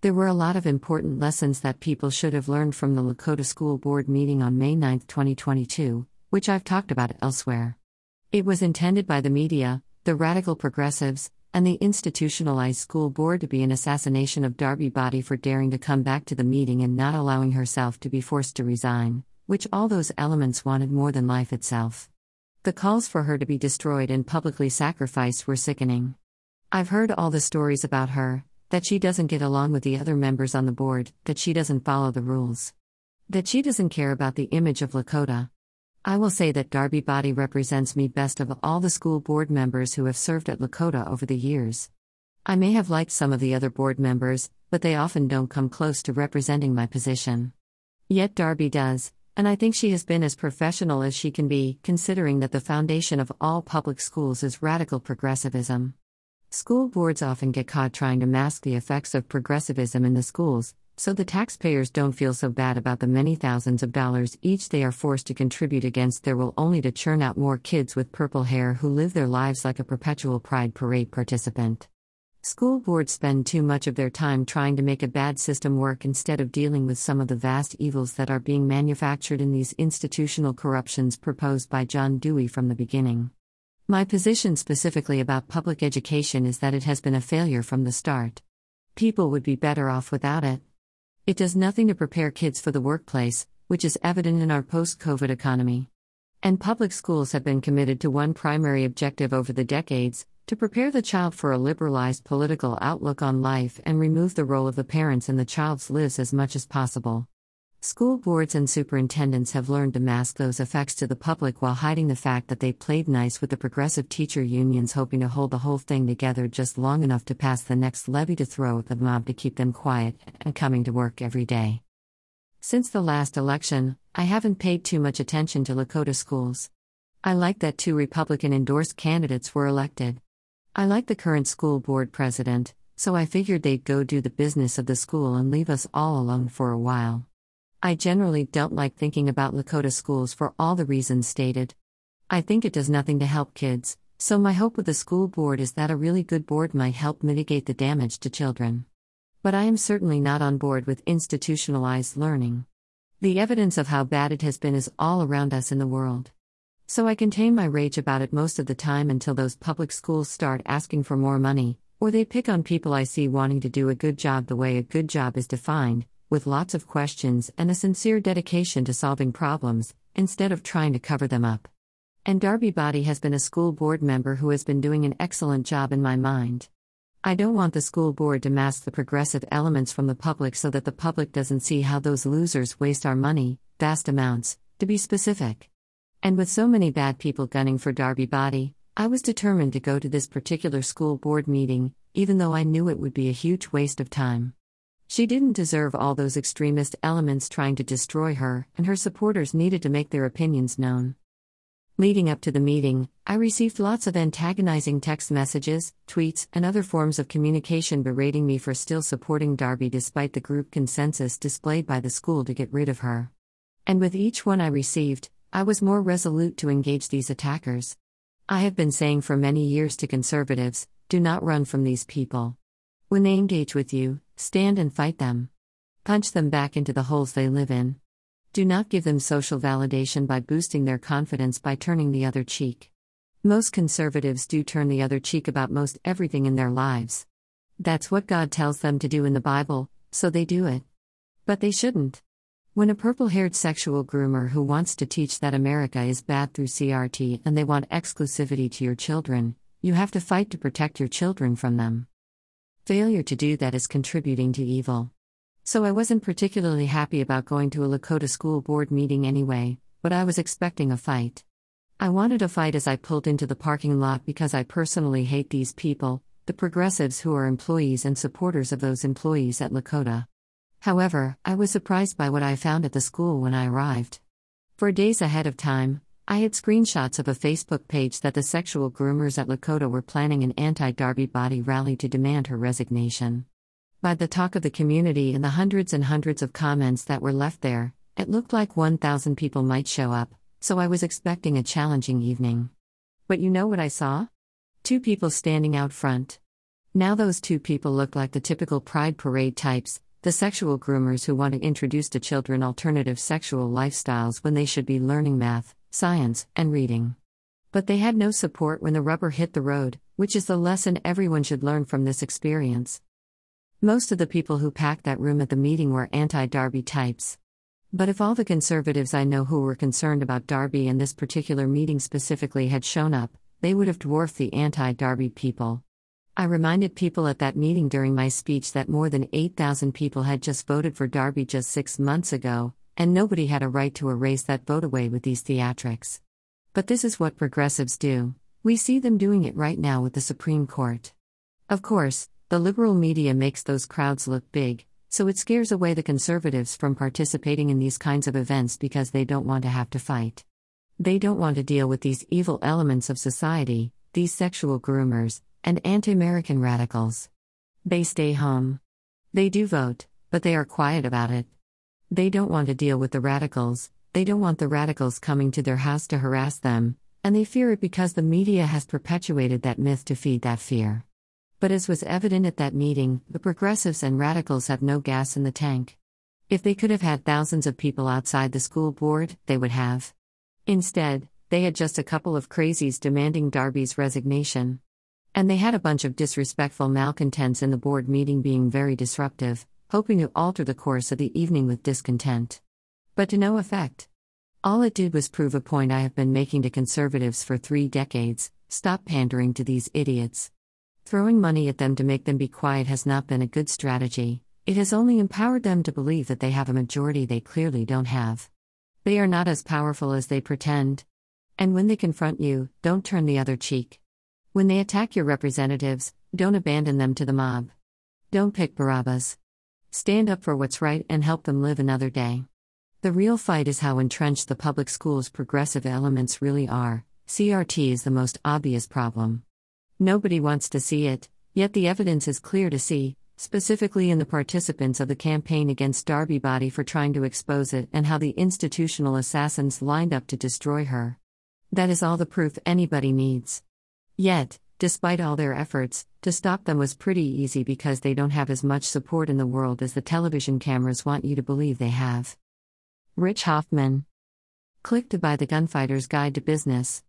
There were a lot of important lessons that people should have learned from the Lakota School Board meeting on May 9, 2022, which I've talked about elsewhere. It was intended by the media, the radical progressives, and the institutionalized school board to be an assassination of Darbi Boddy for daring to come back to the meeting and not allowing herself to be forced to resign, which all those elements wanted more than life itself. The calls for her to be destroyed and publicly sacrificed were sickening. I've heard all the stories about her, that she doesn't get along with the other members on the board, that she doesn't follow the rules, that she doesn't care about the image of Lakota. I will say that Darbi Boddy represents me best of all the school board members who have served at Lakota over the years. I may have liked some of the other board members, but they often don't come close to representing my position. Yet Darbi does, and I think she has been as professional as she can be, considering that the foundation of all public schools is radical progressivism. School boards often get caught trying to mask the effects of progressivism in the schools, so the taxpayers don't feel so bad about the many thousands of dollars each they are forced to contribute against their will only to churn out more kids with purple hair who live their lives like a perpetual pride parade participant. School boards spend too much of their time trying to make a bad system work instead of dealing with some of the vast evils that are being manufactured in these institutional corruptions proposed by John Dewey from the beginning. My position specifically about public education is that it has been a failure from the start. People would be better off without it. It does nothing to prepare kids for the workplace, which is evident in our post COVID economy. And public schools have been committed to one primary objective over the decades to prepare the child for a liberalized political outlook on life and remove the role of the parents in the child's lives as much as possible. School boards and superintendents have learned to mask those effects to the public while hiding the fact that they played nice with the progressive teacher unions, hoping to hold the whole thing together just long enough to pass the next levy to throw at the mob to keep them quiet and coming to work every day. Since the last election, I haven't paid too much attention to Lakota schools. I like that two Republican endorsed candidates were elected. I like the current school board president, so I figured they'd go do the business of the school and leave us all alone for a while. I generally don't like thinking about Lakota schools for all the reasons stated. I think it does nothing to help kids, so my hope with the school board is that a really good board might help mitigate the damage to children. But I am certainly not on board with institutionalized learning. The evidence of how bad it has been is all around us in the world. So I contain my rage about it most of the time until those public schools start asking for more money, or they pick on people I see wanting to do a good job the way a good job is defined, with lots of questions and a sincere dedication to solving problems, instead of trying to cover them up. And Darbi Boddy has been a school board member who has been doing an excellent job in my mind. I don't want the school board to mask the progressive elements from the public so that the public doesn't see how those losers waste our money, vast amounts, to be specific. And with so many bad people gunning for Darbi Boddy, I was determined to go to this particular school board meeting, even though I knew it would be a huge waste of time. She didn't deserve all those extremist elements trying to destroy her, and her supporters needed to make their opinions known. Leading up to the meeting, I received lots of antagonizing text messages, tweets, and other forms of communication berating me for still supporting Darbi despite the group consensus displayed by the school to get rid of her. And with each one I received, I was more resolute to engage these attackers. I have been saying for many years to conservatives do not run from these people. When they engage with you, stand and fight them. Punch them back into the holes they live in. Do not give them social validation by boosting their confidence by turning the other cheek. Most conservatives do turn the other cheek about most everything in their lives. That's what God tells them to do in the Bible, so they do it. But they shouldn't. When a purple haired sexual groomer who wants to teach that America is bad through CRT and they want exclusivity to your children, you have to fight to protect your children from them. Failure to do that is contributing to evil. So I wasn't particularly happy about going to a Lakota school board meeting anyway, but I was expecting a fight. I wanted a fight as I pulled into the parking lot because I personally hate these people, the progressives who are employees and supporters of those employees at Lakota. However, I was surprised by what I found at the school when I arrived. For days ahead of time, I had screenshots of a Facebook page that the sexual groomers at Lakota were planning an anti Darbi Boddy rally to demand her resignation. By the talk of the community and the hundreds and hundreds of comments that were left there, it looked like 1,000 people might show up, so I was expecting a challenging evening. But you know what I saw? Two people standing out front. Now, those two people look like the typical Pride Parade types, the sexual groomers who want to introduce to children alternative sexual lifestyles when they should be learning math, science, and reading. But they had no support when the rubber hit the road, which is the lesson everyone should learn from this experience. Most of the people who packed that room at the meeting were anti Darbi types. But if all the conservatives I know who were concerned about Darbi and this particular meeting specifically had shown up, they would have dwarfed the anti Darbi people. I reminded people at that meeting during my speech that more than 8,000 people had just voted for Darbi just six months ago, and nobody had a right to erase that vote away with these theatrics. But this is what progressives do. We see them doing it right now with the Supreme Court. Of course, the liberal media makes those crowds look big, so it scares away the conservatives from participating in these kinds of events because they don't want to have to fight. They don't want to deal with these evil elements of society, these sexual groomers, and anti American radicals. They stay home. They do vote, but they are quiet about it. They don't want to deal with the radicals, they don't want the radicals coming to their house to harass them, and they fear it because the media has perpetuated that myth to feed that fear. But as was evident at that meeting, the progressives and radicals have no gas in the tank. If they could have had thousands of people outside the school board, they would have. Instead, they had just a couple of crazies demanding Darbi's resignation. And they had a bunch of disrespectful malcontents in the board meeting being very disruptive, hoping to alter the course of the evening with discontent. But to no effect. All it did was prove a point I have been making to conservatives for three decades stop pandering to these idiots. Throwing money at them to make them be quiet has not been a good strategy, it has only empowered them to believe that they have a majority they clearly don't have. They are not as powerful as they pretend. And when they confront you, don't turn the other cheek. When they attack your representatives, don't abandon them to the mob. Don't pick Barabbas. Stand up for what's right and help them live another day. The real fight is how entrenched the public schools' progressive elements really are. CRT is the most obvious problem. Nobody wants to see it, yet the evidence is clear to see, specifically in the participants of the campaign against Darbi Boddy for trying to expose it and how the institutional assassins lined up to destroy her. That is all the proof anybody needs. Yet, despite all their efforts, to stop them was pretty easy because they don't have as much support in the world as the television cameras want you to believe they have. Rich Hoffman. Click to buy the Gunfighter's Guide to Business.